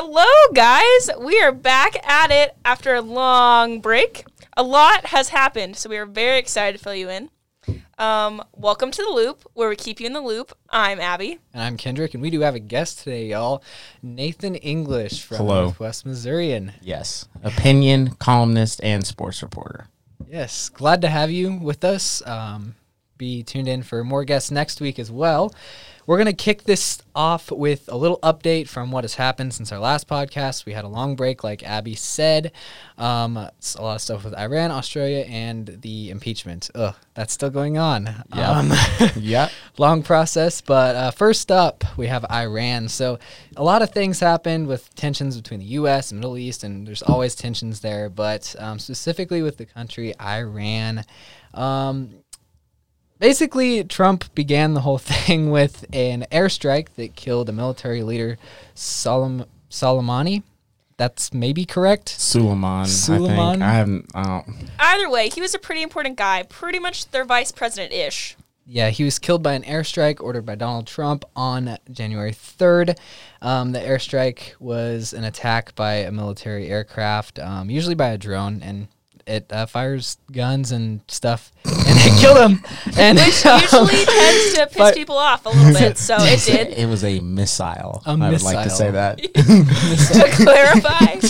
Hello, guys. We are back at it after a long break. A lot has happened, so we are very excited to fill you in. Um, welcome to the Loop, where we keep you in the loop. I'm Abby. And I'm Kendrick, and we do have a guest today, y'all. Nathan English from Hello. Northwest Missourian. Yes. Opinion, columnist, and sports reporter. Yes, glad to have you with us. Um, be tuned in for more guests next week as well. We're going to kick this off with a little update from what has happened since our last podcast. We had a long break, like Abby said. Um, it's a lot of stuff with Iran, Australia, and the impeachment. Ugh, that's still going on. Yeah. Um, Yep. long process. But uh, first up, we have Iran. So a lot of things happened with tensions between the U.S. and Middle East, and there's always tensions there. But um, specifically with the country Iran. Um, Basically, Trump began the whole thing with an airstrike that killed a military leader, Solom- Soleimani. That's maybe correct. Suleiman. Suleiman? I think. I haven't. I don't, Either way, he was a pretty important guy, pretty much their vice president ish. Yeah, he was killed by an airstrike ordered by Donald Trump on January 3rd. Um, the airstrike was an attack by a military aircraft, um, usually by a drone, and it uh, fires guns and stuff, and it killed him. And Which um, usually tends to piss people off a little bit, so it did. It was a missile. A I would like to say that. to clarify.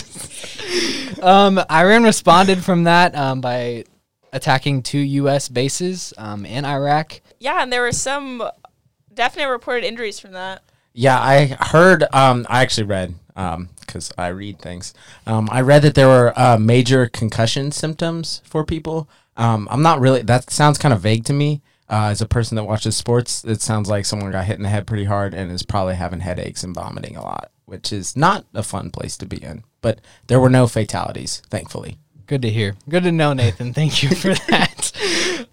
um, Iran responded from that um, by attacking two U.S. bases um, in Iraq. Yeah, and there were some definite reported injuries from that. Yeah, I heard. Um, I actually read because I read things. Um, I read that there were uh, major concussion symptoms for people. Um, I'm not really. That sounds kind of vague to me. Uh, as a person that watches sports, it sounds like someone got hit in the head pretty hard and is probably having headaches and vomiting a lot, which is not a fun place to be in. But there were no fatalities, thankfully. Good to hear. Good to know, Nathan. Thank you for that.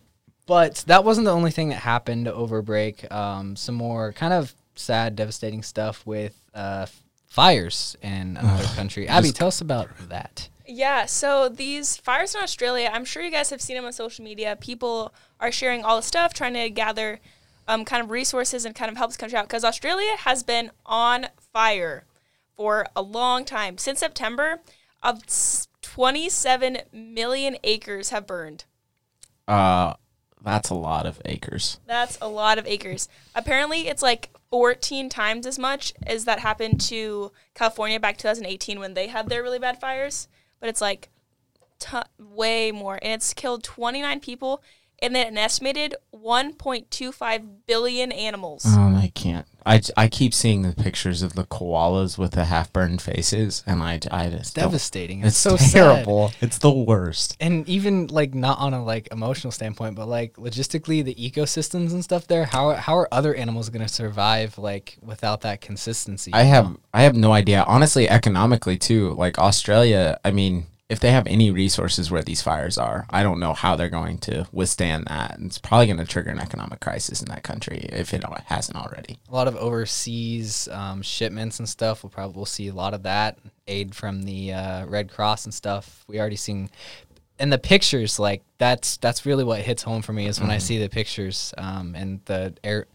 but that wasn't the only thing that happened over break. Um, some more kind of sad, devastating stuff with uh, fires in another country. Abby, tell us about that. Yeah, so these fires in Australia, I'm sure you guys have seen them on social media. People are sharing all the stuff, trying to gather um, kind of resources and kind of help this country out because Australia has been on fire for a long time. Since September, of 27 million acres have burned. Uh, that's a lot of acres. That's a lot of acres. Apparently, it's like 14 times as much as that happened to California back 2018 when they had their really bad fires. But it's like t- way more. And it's killed 29 people and then an estimated 1.25 billion animals. Um, I can't. I, I keep seeing the pictures of the koalas with the half burned faces, and I, I just don't- Devastating. It's, It's so sad. terrible. It's the worst. And even like not on a like emotional standpoint, but like logistically, the ecosystems and stuff there. How how are other animals going to survive like without that consistency? I have I have no idea. Honestly, economically too. Like Australia, I mean, if they have any resources where these fires are, I don't know how they're going to withstand that. And it's probably going to trigger an economic crisis in that country if it hasn't already. a lot of overseas um, shipments and stuff. We'll probably will see a lot of that aid from the uh, Red Cross and stuff. We already seen in the pictures like that's that's really what hits home for me is when I see the pictures um, and the air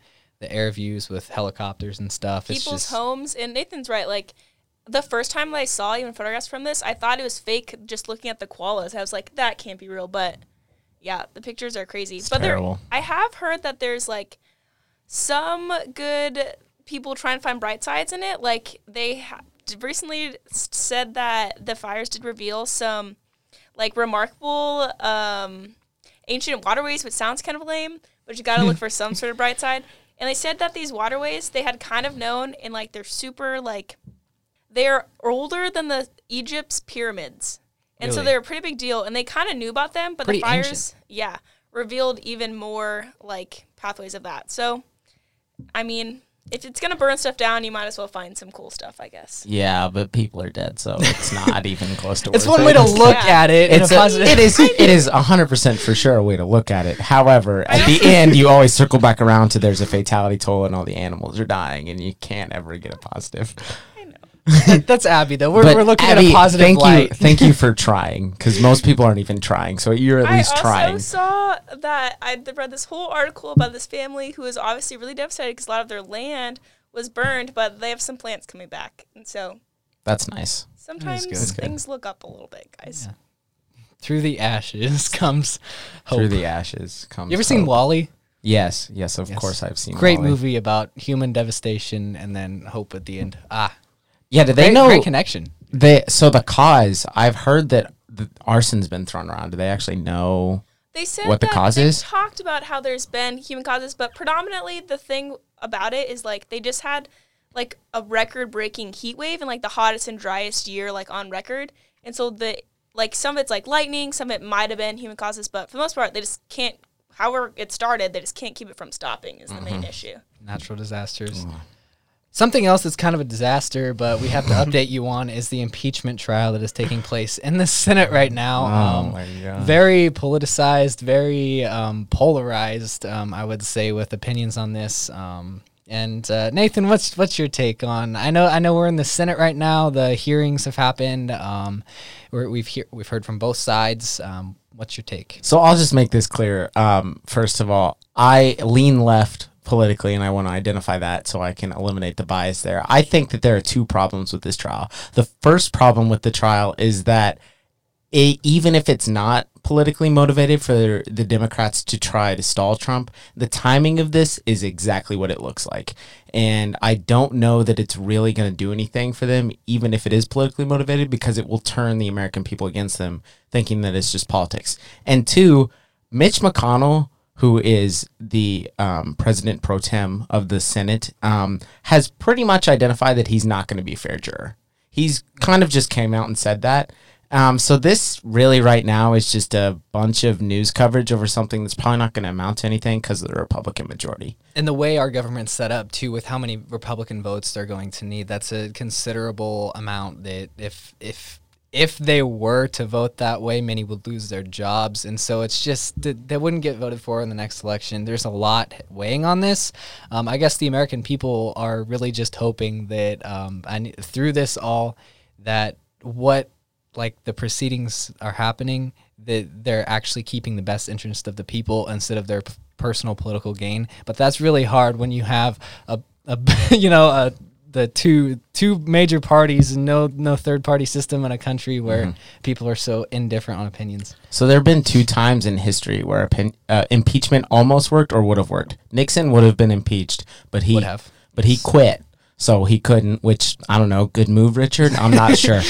the air views with helicopters and stuff. It's People's just homes. And Nathan's right. Like, the first time I saw even photographs from this, I thought it was fake just looking at the koalas. I was like, that can't be real. But yeah, the pictures are crazy. but there. I have heard that there's like some good people trying to find bright sides in it. Like they ha- recently said that the fires did reveal some like remarkable um, ancient waterways, which sounds kind of lame, but you got to look for some sort of bright side. And they said that these waterways they had kind of known, and like they're super like they're older than the Egypt's pyramids, and so they're a pretty big deal. And they kind of knew about them, but Pretty the fires, ancient. yeah, revealed even more like pathways of that. So, I mean, if it's gonna burn stuff down, you might as well find some cool stuff, I guess. Yeah, but people are dead, so it's not even close to. it's worth one way to look Yeah. at it. in It's a a, it is it is hundred percent for sure a way to look at it. However, at the end, you always circle back around to there's a fatality toll and all the animals are dying, and you can't ever get a positive. I know. That's Abby though. We're, But we're looking Abby, at a positive thank light. You, thank you for trying, because most people aren't even trying. So you're at least trying. I least also trying. saw that I th- read this whole article about this family who is obviously really devastated because a lot of their land was burned, but they have some plants coming back, and so That's nice. Sometimes good. That's good. things look up a little bit, guys. Yeah. Through the ashes comes hope. Through the ashes comes. you ever seen hope. Wall-E? Yes, yes, of Yes. course I've seen. Great Wall-E. movie about human devastation and then hope at the end. Ah, Yeah, did they great, know great connection. they? So the cause, I've heard that the arson's been thrown around. Do they actually know? They said What the that cause they is? talked about how there's been human causes, but predominantly the thing about it is like they just had like a record-breaking heat wave and like the hottest and driest year like on record, and so the like some of it's like lightning, some of it might have been human causes, but for the most part they just can't. However it started, they just can't keep it from stopping is the Mm-hmm. main issue. Natural disasters. Something else that's kind of a disaster, but we have to update you on is the impeachment trial that is taking place in the Senate right now. Oh Um, my God. Very politicized, very um, polarized, um, I would say, with opinions on this. Um, and uh, Nathan, what's what's your take on? I know I know we're in the Senate right now. The hearings have happened. Um, we're, we've hear, we've heard from both sides. Um, what's your take? So I'll just make this clear. Um, first of all, I lean left politically, and I want to identify that so I can eliminate the bias there. I think that there are two problems with this trial. The first problem with the trial is that it, even if it's not politically motivated for the, the Democrats to try to stall Trump, the timing of this is exactly what it looks like. And I don't know that it's really going to do anything for them, even if it is politically motivated, because it will turn the American people against them, thinking that it's just politics. And two, Mitch McConnell, who is the um, president pro tem of the Senate, um, has pretty much identified that he's not going to be a fair juror. He's kind of just came out and said that. Um, so this really right now is just a bunch of news coverage over something that's probably not going to amount to anything because of the Republican majority. And the way our government's set up too, with how many Republican votes they're going to need, that's a considerable amount. That if if if they were to vote that way, many would lose their jobs, and so it's just th- they wouldn't get voted for in the next election. There's a lot weighing on this. Um, I guess the American people are really just hoping that um, through this all, that what like the proceedings are happening, that they're actually keeping the best interest of the people instead of their p- personal political gain. But that's really hard when you have a, a you know a the two two major parties and no no third party system in a country where people are so indifferent on opinions. So there have been two times in history where opin- uh, impeachment almost worked or would have worked. Nixon would have been impeached, but he Would have. but he quit. So he couldn't, which I don't know. Good move, Richard. I'm not sure.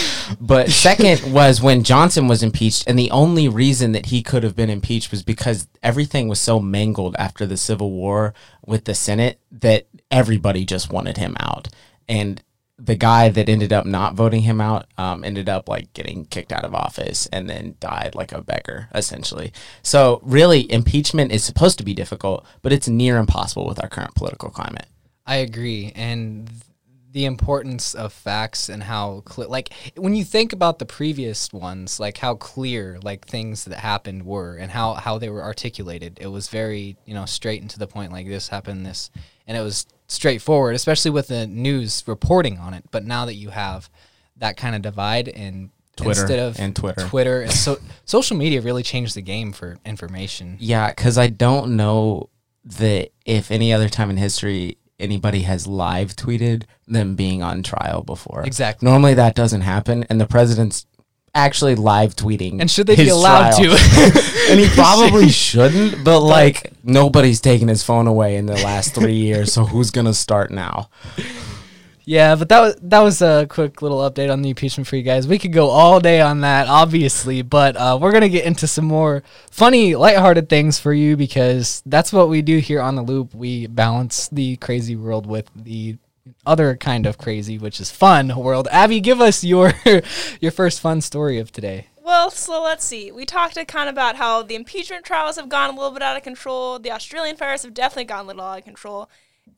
But second was when Johnson was impeached, and the only reason that he could have been impeached was because everything was so mangled after the Civil War with the Senate that everybody just wanted him out. And the guy that ended up not voting him out um, ended up like getting kicked out of office and then died like a beggar essentially so really impeachment is supposed to be difficult but it's near impossible with our current political climate I agree, and the importance of facts and how clear, like when you think about the previous ones, like how clear like things that happened were and how how they were articulated. It was very you know straight and to the point. Like this happened, this, and it was straightforward, especially with the news reporting on it. But now that you have that kind of divide and Twitter instead of and Twitter. Twitter and so social media really changed the game for information. Yeah, because I don't know that if any other time in history anybody has live tweeted them being on trial before. Exactly. Normally that doesn't happen, and the president's actually live tweeting. And should they be allowed trial. to? and he probably shouldn't, but like nobody's taken his phone away in the last three years, so who's gonna start now? Yeah, but that was that was a quick little update on the impeachment for you guys. We could go all day on that, obviously, but uh, we're gonna get into some more funny, lighthearted things for you because that's what we do here on the Loop. We balance the crazy world with the other kind of crazy, which is fun world. Abby, give us your your first fun story of today. Well, so let's see. We talked kind of about how the impeachment trials have gone a little bit out of control. The Australian fires have definitely gone a little out of control.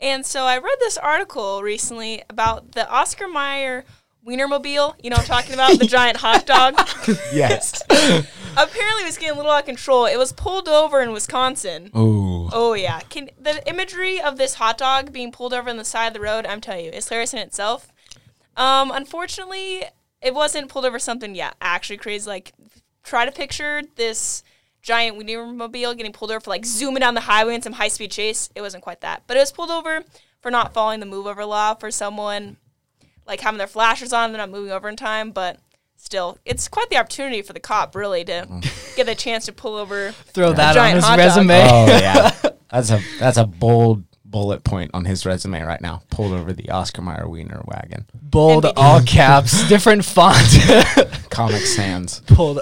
And so I read this article recently about the Oscar Mayer Wienermobile. You know, I'm talking about the giant hot dog. Yes. Apparently, it was getting a little out of control. It was pulled over in Wisconsin. Ooh. Oh yeah, can the imagery of this hot dog being pulled over on the side of the road? I'm telling you, it's hilarious in itself. Um, unfortunately, it wasn't pulled over something. Yeah, actually crazy. Like, try to picture this giant Wienermobile getting pulled over for like zooming down the highway in some high speed chase. It wasn't quite that, but it was pulled over for not following the move over law for someone like having their flashers on, they're not moving over in time, but still, it's quite the opportunity for the cop really to Mm. get the chance to pull over. Throw that on his resume. Oh yeah, that's a that's a bold bullet point on his resume right now. Pulled over the Oscar Mayer Wiener wagon. Bold, NBD. all caps, different font. Comic Sans. Pulled.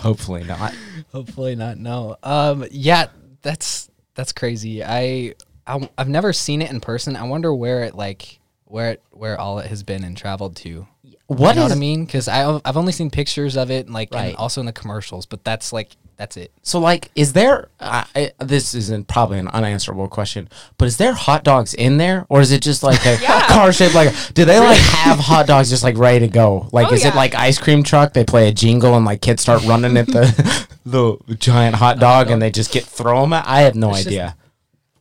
Hopefully not. Hopefully not. No. Um. Yeah. That's that's crazy. I, I I've never seen it in person. I wonder where it like where it where all it has been and traveled to. What you know is what I mean? Because I I've only seen pictures of it and like Right. and also in the commercials, but that's like that's it. so like? Is there? I I this isn't probably an unanswerable question, but is there hot dogs in there, or is it just like a Yeah. car shaped like? Do they like have hot dogs just like ready to go? Like, Oh, is it like ice cream truck? They play a jingle and like kids start running at the the giant hot oh, dog and they just get throw them. At? I have no It's just- idea.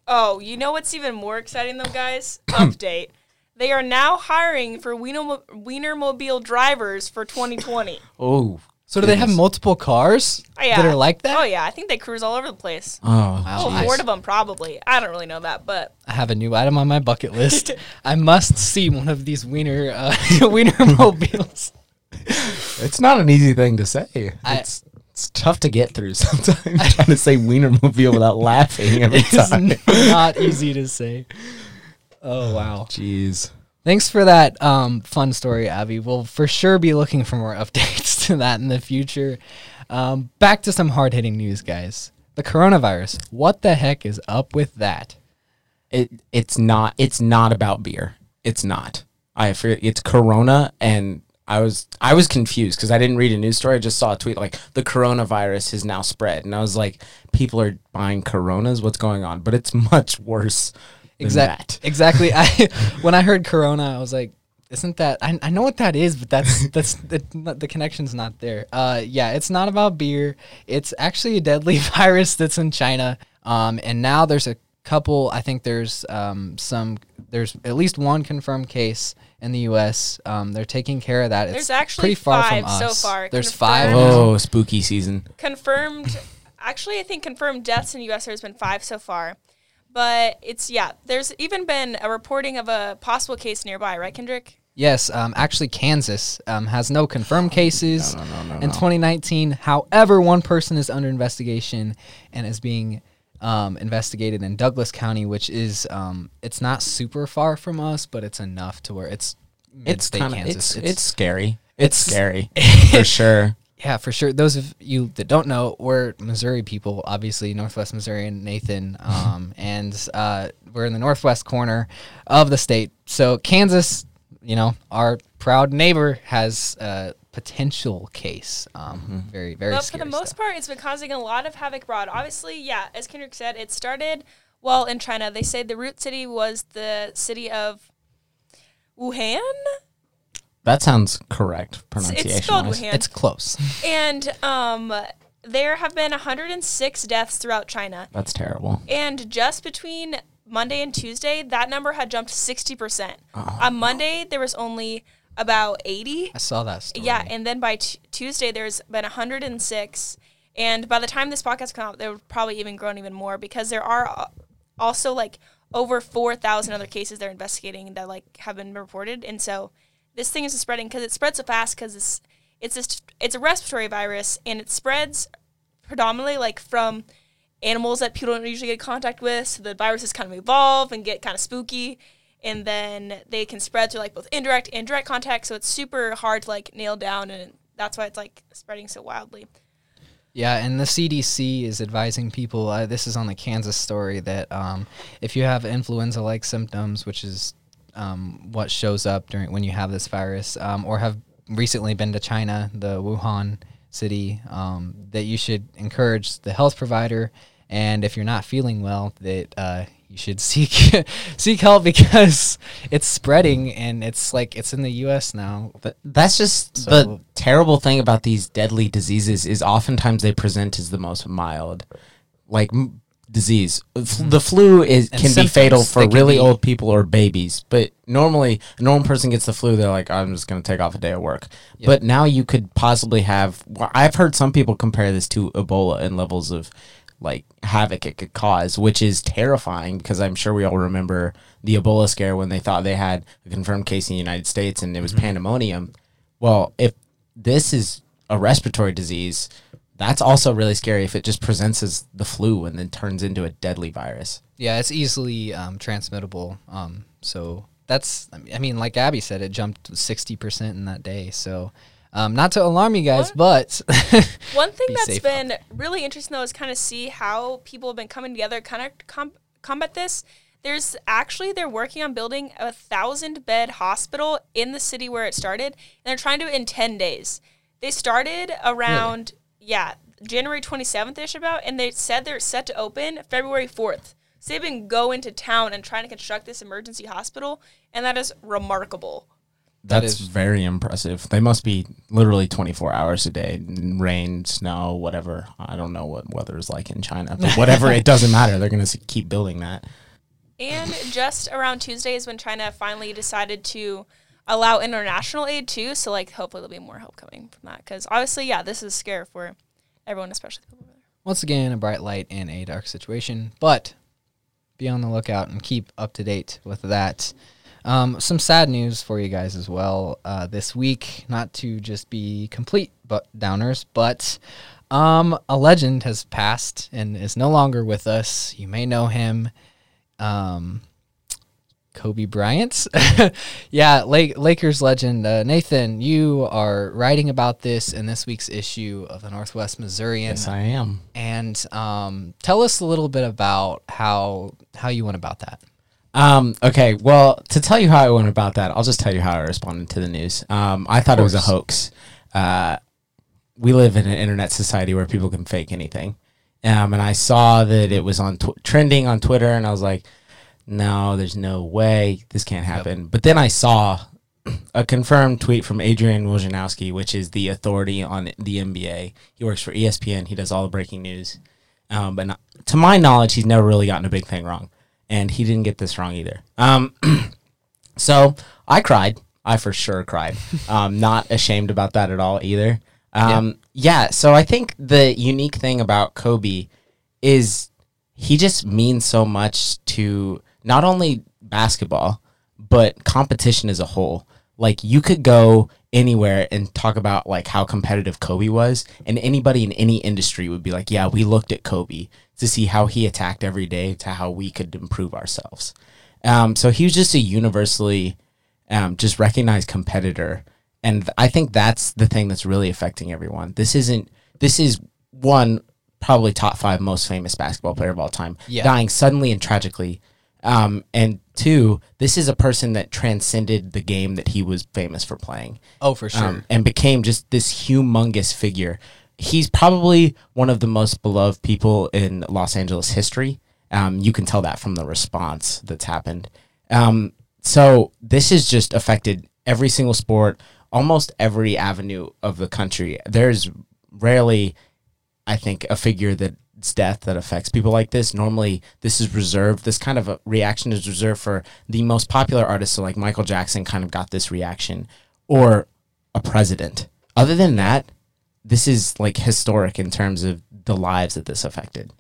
Oh, you know what's even more exciting though, guys? Update. They are now hiring for Wiener, Wienermobile drivers for 2020. Oh. So do they have multiple cars Oh, yeah. that are like that? Oh yeah, I think they cruise all over the place. Oh, Wow. Oh, Nice. Ford of them probably. I don't really know that, but I have a new item on my bucket list. I must see one of these wiener uh, wiener mobiles. It's not an easy thing to say. I- It's it's tough to get through sometimes. trying to say Wienermobile without laughing every It's time. n- not easy to say. Oh wow. Jeez. Thanks for that um, fun story, Abby. We'll for sure be looking for more updates to that in the future. Um, back to some hard hitting news, guys. The coronavirus. What the heck is up with that? It it's not it's not about beer. It's not. I forget it's Corona and I was I was confused because I didn't read a news story. I just saw a tweet like the coronavirus has now spread, and I was like, people are buying Coronas. What's going on? But it's much worse than Exact, that. exactly. I when I heard corona, I was like, "Isn't that?" I, I know what that is, but that's that's the, the connection's not there. Uh, yeah, it's not about beer. It's actually a deadly virus that's in China. Um, and now there's a couple. I think there's um some. There's at least one confirmed case in the U.S. Um, they're taking care of that. It's There's actually pretty far five from so far There's confirmed. five. Oh, spooky season. confirmed. actually, I think confirmed deaths in the U.S. There's been five so far, but it's yeah. There's even been a reporting of a possible case nearby, right, Kendrick? Yes, um, actually, Kansas um, has no confirmed cases in 2019. However, one person is under investigation and is being um, investigated in Douglas County, which is um, it's not super far from us, but it's enough to where it's It's mid-state kind of Kansas. it's, it's scary. it's- It's scary for sure. Yeah, for sure. Those of you that don't know, we're Missouri people, obviously Northwest Missouri and Nathan, um, and uh, we're in the northwest corner of the state. So Kansas, you know, our proud neighbor has a potential case. Um, Very, very. but for scary the most stuff. part, it's been causing a lot of havoc abroad. Obviously, yeah, as Kendrick said, it started well in China. They say the root city was the city of Wuhan, That sounds correct pronunciation. it's spelled. Wuhan, it's close. and um, there have been 106 deaths throughout China. That's terrible. And just between Monday and Tuesday, that number had jumped 60%. On Monday, there was only about 80. I saw that story. Yeah, and then by t- Tuesday, there's been 106. And by the time this podcast comes out, they would probably even grown even more because there are uh, also like over 4,000 other cases they're investigating that like have been reported. And so this thing is spreading because it spreads so fast because it's it's this, it's a respiratory virus and it spreads predominantly like from animals that people don't usually get in contact with. So the viruses kind of evolve and get kind of spooky. And then they can spread through like both indirect and direct contact. So it's super hard to like nail down. And that's why it's like spreading so wildly. Yeah, and the CDC is advising people. Uh, this is on the Kansas story that um, if you have influenza-like symptoms, which is um, what shows up during when you have this virus, um, or have recently been to China, the Wuhan city, um, that you should encourage the health provider, and if you're not feeling well, that uh, you should seek seek help because it's spreading and it's like it's in the U.S. now. Th- That's just So- the terrible thing about these deadly diseases is oftentimes they present as the most mild, like m- disease. F- hmm. The flu is And can be fatal for really be- old people or babies, but normally a normal person gets the flu, they're like, I'm just going to take off a day of work. But now you could possibly have. well, I've heard some people compare this to Ebola in levels of like havoc it could cause, which is terrifying because I'm sure we all remember the Ebola scare when they thought they had a confirmed case in the United States and it was mm-hmm. pandemonium. Well, if this is a respiratory disease, that's also really scary if it just presents as the flu and then turns into a deadly virus. Yeah, it's easily um, transmittable. Um, so that's, I mean- like Abby said, it jumped 60% in that day. So um, not to alarm you guys, but One thing Be that's safe been really interesting though is kind of see how people have been coming together kind of com- combat this. There's actually they're working on building a thousand bed hospital in the city where it started, and they're trying to do it in ten days. They started around yeah January 27th ish about, and they said they're set to open February 4th. So they've been going to town and trying to construct this emergency hospital, and that is remarkable. That That's is- very impressive. They must be literally 24 hours a day, rain, snow, whatever. I don't know what weather is like in China, but whatever, it doesn't matter. They're going to keep building that. And just around Tuesday is when China finally decided to allow international aid too. So like hopefully there'll be more help coming from that because obviously yeah this is scary for everyone, especially people over there. once again, a bright light in a dark situation. But be on the lookout and keep up to date with that. Um, some sad news for you guys as well uh, this week. Not to just be complete but downers, but um, a legend has passed and is no longer with us. You may know him. Um, Kobe Bryant. yeah, Lake, Lakers legend. Uh, Nathan, you are writing about this in this week's issue of the Northwest Missourian. Yes, I am. And um, tell us a little bit about how how you went about that. Um, okay, well, to tell you how I went about that, I'll just tell you how I responded to the news. Um, I thought it was a hoax. Uh, we live in an internet society where people can fake anything. Um, and I saw that it was on tw- trending on Twitter, and I was like, no, there's no way this can't happen. But then I saw a confirmed tweet from Adrian Wojnarowski, which is the authority on the NBA. He works for ESPN. He does all the breaking news. Um, but not, to my knowledge, he's never really gotten a big thing wrong, and he didn't get this wrong either. Um, so I cried. I for sure cried. Um, not ashamed about that at all either. Um, yeah. So I think the unique thing about Kobe is he just means so much to not only basketball but competition as a whole. Like you could go anywhere and talk about like how competitive Kobe was, and anybody in any industry would be like, "Yeah, we looked at Kobe to see how he attacked every day to how we could improve ourselves." Um, so he was just a universally um, just recognized competitor, and I think that's the thing that's really affecting everyone. This isn't. This is one probably top five most famous basketball player of all time, Yeah. dying suddenly and tragically. Um, and two, this is a person that transcended the game that he was famous for playing Oh, for sure. um, and became just this humongous figure. He's probably one of the most beloved people in Los Angeles history. Um, you can tell that from the response that's happened. Um, so this has just affected every single sport, almost every avenue of the country. There's rarely, I think, a figure death that affects people like this. Normally, this is reserved. This kind of a reaction is reserved for the most popular artists. So, like Michael Jackson, kind of got this reaction, or a president. Other than that, this is like historic in terms of the lives that this affected.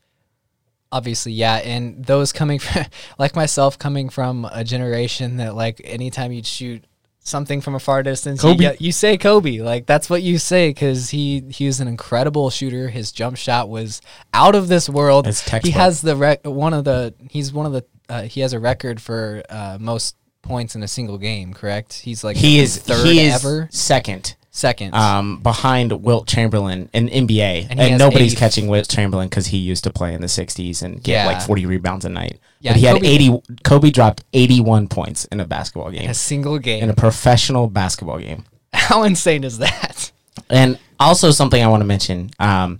Obviously, yeah. And those coming from, like myself, coming from a generation that, like, anytime you'd shoot something from a far distance, Kobe. You, get- you say Kobe. Like, that's what you say because he, he was an incredible shooter. His jump shot was out of this world. He has the rec- one of the, he's one of the, uh, he has a record for uh, most points in a single game, correct? He's like He is third he is ever, second second. um, behind Wilt Chamberlain in NBA, And and, nobody's 80 catching Wilt Chamberlain because he used to play in the '60s and get Yeah. like 40 rebounds a night. Yeah, but he had Kobe- 80. Kobe dropped 81 points in a basketball game, a single game. in a professional basketball game. How insane is that? And also something I want to mention: um,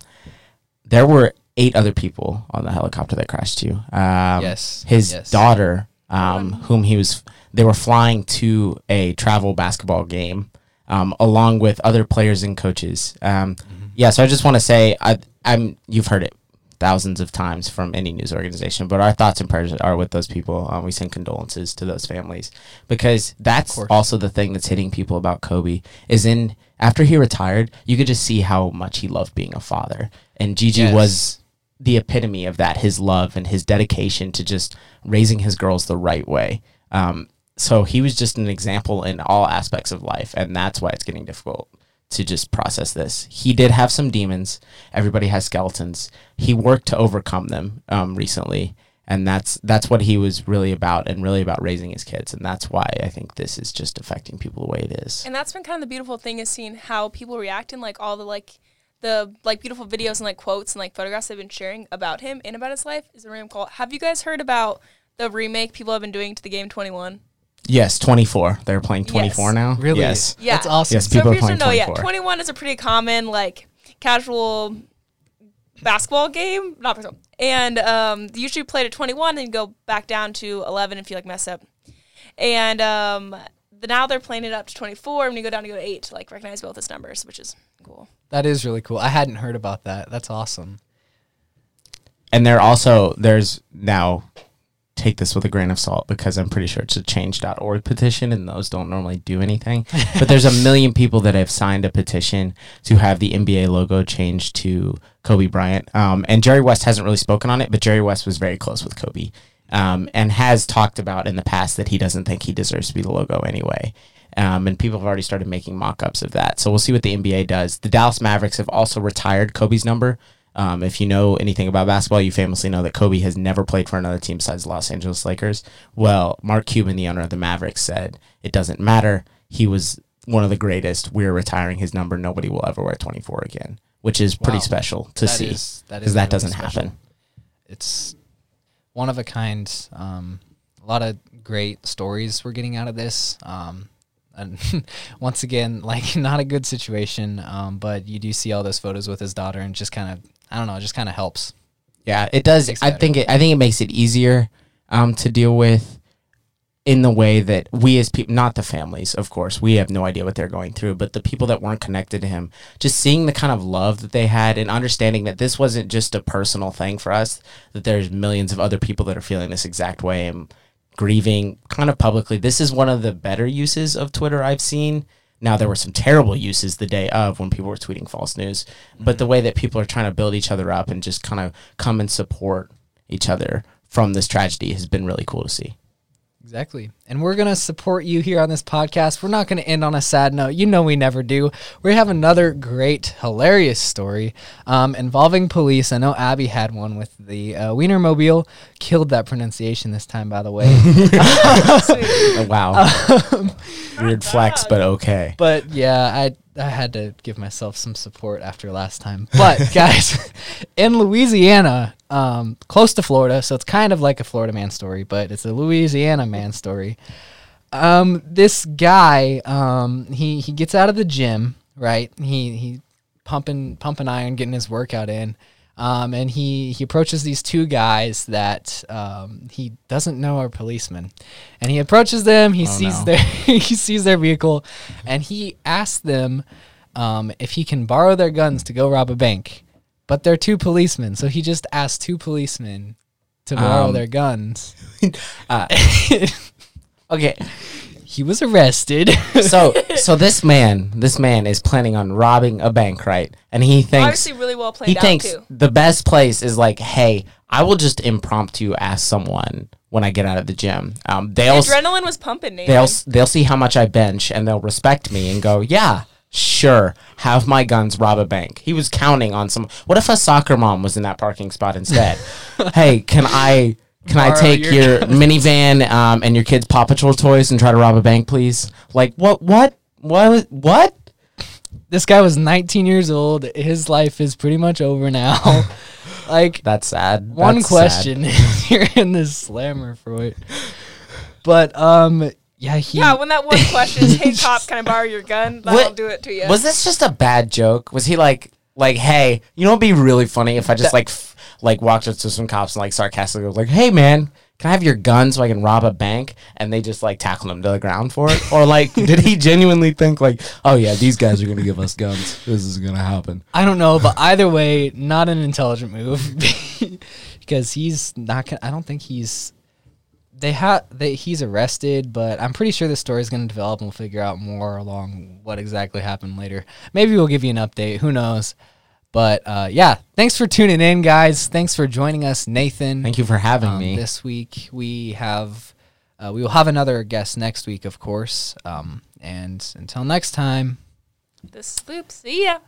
there were eight other people on the helicopter that crashed too. Um, Yes, his yes. daughter, um, whom he was, they were flying to a travel basketball game, um, along with other players and coaches. Um, Yeah, so I just want to say, I, I'm you've heard it thousands of times from any news organization, but our thoughts and prayers are with those people. Um, we send condolences to those families because that's also the thing that's hitting people about Kobe is in after he retired, you could just see how much he loved being a father, and Gigi Yes. was the epitome of that his love and his dedication to just raising his girls the right way. Um, so he was just an example in all aspects of life, and that's why it's getting difficult to just process this. He did have some demons. Everybody has skeletons. He worked to overcome them um, recently, and that's that's what he was really about, and really about raising his kids. And that's why I think this is just affecting people the way it is. And that's been kind of the beautiful thing is seeing how people react and like all the like the like beautiful videos and like quotes and like photographs they've been sharing about him and about his life is a random call. Have you guys heard about the remake people have been doing to the game 21? Yes, twenty four. They're playing twenty four Yes. now. Really? Yes. Yeah. That's awesome. Yes, So people if are you should playing know, yeah, 24. 21 is a pretty common like casual basketball game, not basketball. And um, you usually play to 21 and go back down to 11 if you like mess up. And um, the, now they're playing it up to 24, and you go down to go to 8 to like recognize both its numbers, which is cool. That is really cool. I hadn't heard about that. That's awesome. and they're also there's now take this with a grain of salt because I'm pretty sure it's a change.org petition and those don't normally do anything. but there's a million people that have signed a petition to have the NBA logo changed to Kobe Bryant. Um, and Jerry West hasn't really spoken on it, but Jerry West was very close with Kobe um, and has talked about in the past that he doesn't think he deserves to be the logo anyway. Um, and people have already started making mock-ups of that. So we'll see what the NBA does. The Dallas Mavericks have also retired Kobe's number. Um, if you know anything about basketball, you famously know that Kobe has never played for another team besides the Los Angeles Lakers. Well, Mark Cuban, the owner of the Mavericks, said it doesn't matter. He was one of the greatest. We're retiring his number. Nobody will ever wear 24 again, which is pretty Wow. special to That see that because that really doesn't special. happen. It's one of a kind. Um, a lot of great stories we're getting out of this. Um, and once again, like not a good situation, um, but you do see all those photos with his daughter, and just kind of, I don't know, it just kind of helps. Yeah, it does. It I better. think it, I think it makes it easier um, to deal with in the way that we as people, not the families, of course, we have no idea what they're going through, but the people that weren't connected to him, just seeing the kind of love that they had and understanding that this wasn't just a personal thing for us, that there's millions of other people that are feeling this exact way and grieving kind of publicly. This is one of the better uses of Twitter I've seen. Now there were some terrible uses the day of when people were tweeting false news, but the mm-hmm. way that people are trying to build each other up and just kind of come and support each other from this tragedy has been really cool to see. Exactly. And we're going to support you here on this podcast. We're not going to end on a sad note. You know we never do. We have another great, hilarious story um, involving police. I know Abby had one with the uh, Wienermobile. Killed that pronunciation this time, by the way. Oh, wow. Weird flex, but okay. but yeah, I I had to give myself some support after last time. But guys, in Louisiana, um, close to Florida, so it's kind of like a Florida man story, but it's a Louisiana man story. Um, this guy, um, he he gets out of the gym, right? He he pumping pumping iron, getting his workout in. Um, and he, he approaches these two guys that um, he doesn't know are policemen, and he approaches them. He Oh, sees no. their he sees their vehicle, and he asks them um, if he can borrow their guns to go rob a bank. But they're two policemen, so he just asks two policemen to borrow Um, their guns. Uh, okay, he was arrested. so so this man, this man is planning on robbing a bank, right? And he thinks Obviously, really well played he out thinks too. the best place is like, hey, I will just impromptu ask someone when I get out of the gym. Um, they'll The adrenaline was pumping, Nathan. they'll they'll see how much I bench and they'll respect me and go, yeah, sure, have my guns rob a bank. He was counting on some. What if a soccer mom was in that parking spot instead? hey, can I? Can I Borrow take your your minivan um, and your kids' Paw Patrol toys and try to rob a bank, please? Like what? What? What? What? this guy was 19 years old. His life is pretty much over now. like That's sad. one That's sad. question is you're in this slammer for it. But um yeah, he yeah, when that one question is, "Hey cop, can I borrow your gun?" That'll What- do it to you. Was this just a bad joke? Was he like, like, hey, you know, it'd be really funny if I just like, f- like walked up to some cops and like sarcastically was like, hey man, can I have your gun so I can rob a bank? And they just like tackled him to the ground for it, or like, did he genuinely think like, oh yeah, these guys are gonna give us guns. This is gonna happen. I don't know, but either way, not an intelligent move because he's not gonna I don't think he's they have they he's arrested, but I'm pretty sure the story is going to develop and we'll figure out more along what exactly happened later. Maybe we'll give you an update, who knows. But uh, yeah, thanks for tuning in, guys. Thanks for joining us, Nathan. Thank you for having um, me. This week we have uh, we will have another guest next week, of course. Um, and until next time, the sloop. See ya.